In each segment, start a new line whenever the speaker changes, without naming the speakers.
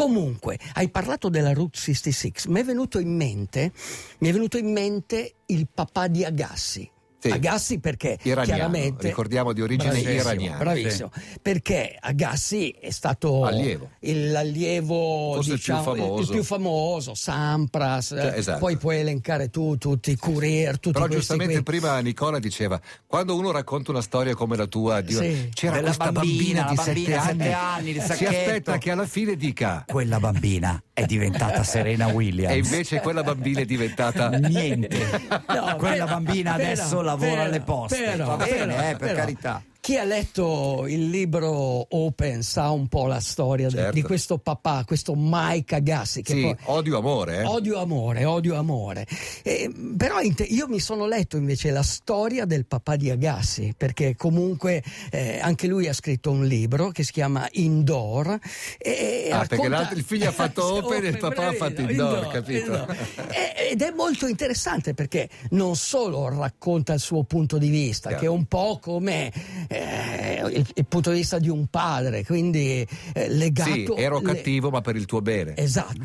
Comunque, hai parlato della Route 66, mi è venuto in mente, mi è venuto in mente il papà di Agassi. Sì. Agassi perché
Iraniano,
chiaramente
ricordiamo di origine
bravissimo,
iraniana.
Bravissimo, sì. perché Agassi è stato
allievo.
Il, l'allievo
Forse
diciamo,
il, più famoso.
il più famoso, Sampras,
cioè, esatto.
poi puoi elencare tu tutti i courier, tutti
Però giustamente
qui.
prima Nicola diceva quando uno racconta una storia come la tua, Dio,
Sì.
c'era
Della
questa bambina,
bambina,
di
la bambina,
sette anni,
sette anni, di
si aspetta che alla fine dica
Quella bambina è diventata Serena Williams.
e invece quella bambina è diventata
Niente.
No,
Quella bambina adesso lavora alle poste. Va bene, eh, per carità.
Chi ha letto il libro Open sa un po' la storia
Certo.
di questo papà, questo Mike Agassi. Che
sì,
poi-
odio amore, eh?
Odio amore, odio amore. Eh, però io mi sono letto invece la storia del papà di Agassi, perché comunque eh, anche lui ha scritto un libro che si chiama Indoor. E
Ah,
racconta-
perché l'altro- il figlio ha fatto open e il papà ha fatto
bravissimo,
indoor, capito?
E- Ed è molto interessante perché non solo racconta il suo punto di vista,
Chiaro.
che è un po' come eh, il, il punto di vista di un padre, quindi eh, legato...
Sì, ero
le-
cattivo ma per il tuo bene.
Esatto,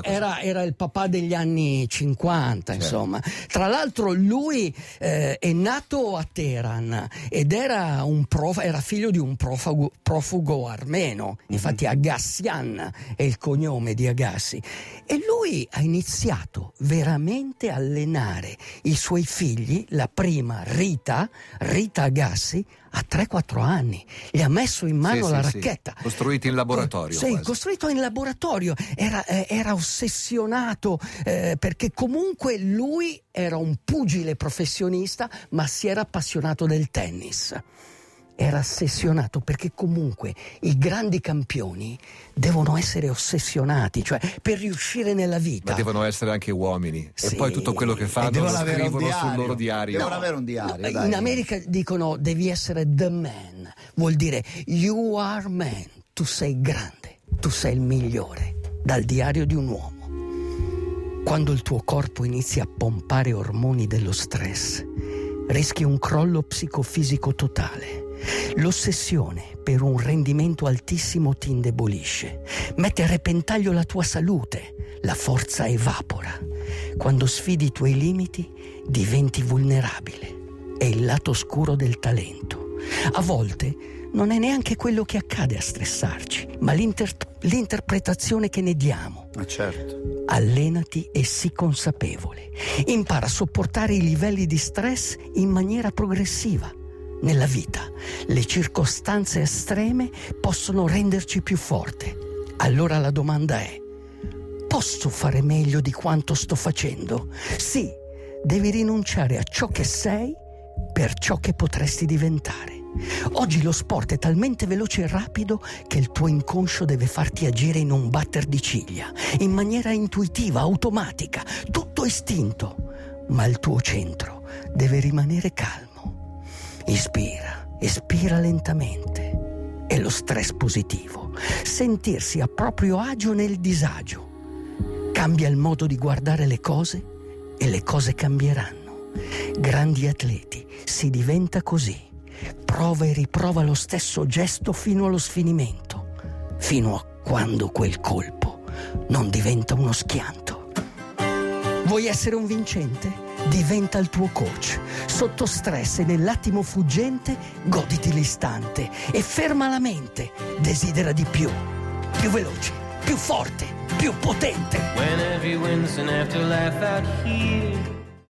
così.
Era, era il papà degli anni 50,
Certo.
insomma. Tra l'altro lui eh, è nato a Teheran ed era, un prof- era figlio di un profugo, profugo armeno, infatti
Mhm.
Agassian è il cognome di Agassi. E lui ha iniziato veramente allenare i suoi figli, la prima Rita, Rita Agassi, a 3-4 anni. Gli ha messo in mano
Sì,
la
sì, sì.
racchetta.
Costruiti in laboratorio,
Sì,
quasi.
costruito in laboratorio. Era, eh, era ossessionato eh, perché comunque lui era un pugile professionista, ma si era appassionato del tennis. Era ossessionato perché comunque i grandi campioni devono essere ossessionati, cioè per riuscire nella vita.
Ma devono essere anche uomini. E
Sì.
poi tutto quello che
E
fanno lo scrivono sul loro diario.
Devono avere un diario. dai.
In America dicono devi essere the man, vuol dire you are man, tu sei grande, tu sei il migliore, dal diario di un uomo. Quando il tuo corpo inizia a pompare ormoni dello stress, rischi un crollo psicofisico totale. L'ossessione per un rendimento altissimo ti indebolisce, mette a repentaglio la tua salute, la forza evapora. Quando sfidi i tuoi limiti diventi vulnerabile. È il lato oscuro del talento. A volte non è neanche quello che accade a stressarci, ma l'inter- l'interpretazione che ne diamo.
Ma certo.
Allenati e sii consapevole. Impara a sopportare i livelli di stress in maniera progressiva. Nella vita le circostanze estreme possono renderci più forte. Allora la domanda è, posso fare meglio di quanto sto facendo? Sì, devi rinunciare a ciò che sei per ciò che potresti diventare. Oggi lo sport è talmente veloce e rapido che il tuo inconscio deve farti agire in un batter di ciglia, in maniera intuitiva, automatica, tutto istinto. Ma il tuo centro deve rimanere calmo. Ispira, espira lentamente. È lo stress positivo, sentirsi a proprio agio nel disagio. Cambia il modo di guardare le cose e le cose cambieranno. Grandi atleti si diventa così. Prova e riprova lo stesso gesto fino allo sfinimento, fino a quando quel colpo non diventa uno schianto. Vuoi essere un vincente? Diventa il tuo coach. Sotto stress e nell'attimo fuggente, goditi l'istante e ferma la mente. Desidera di più. Più veloce, più forte, più potente.
When every win's an afterlife out here.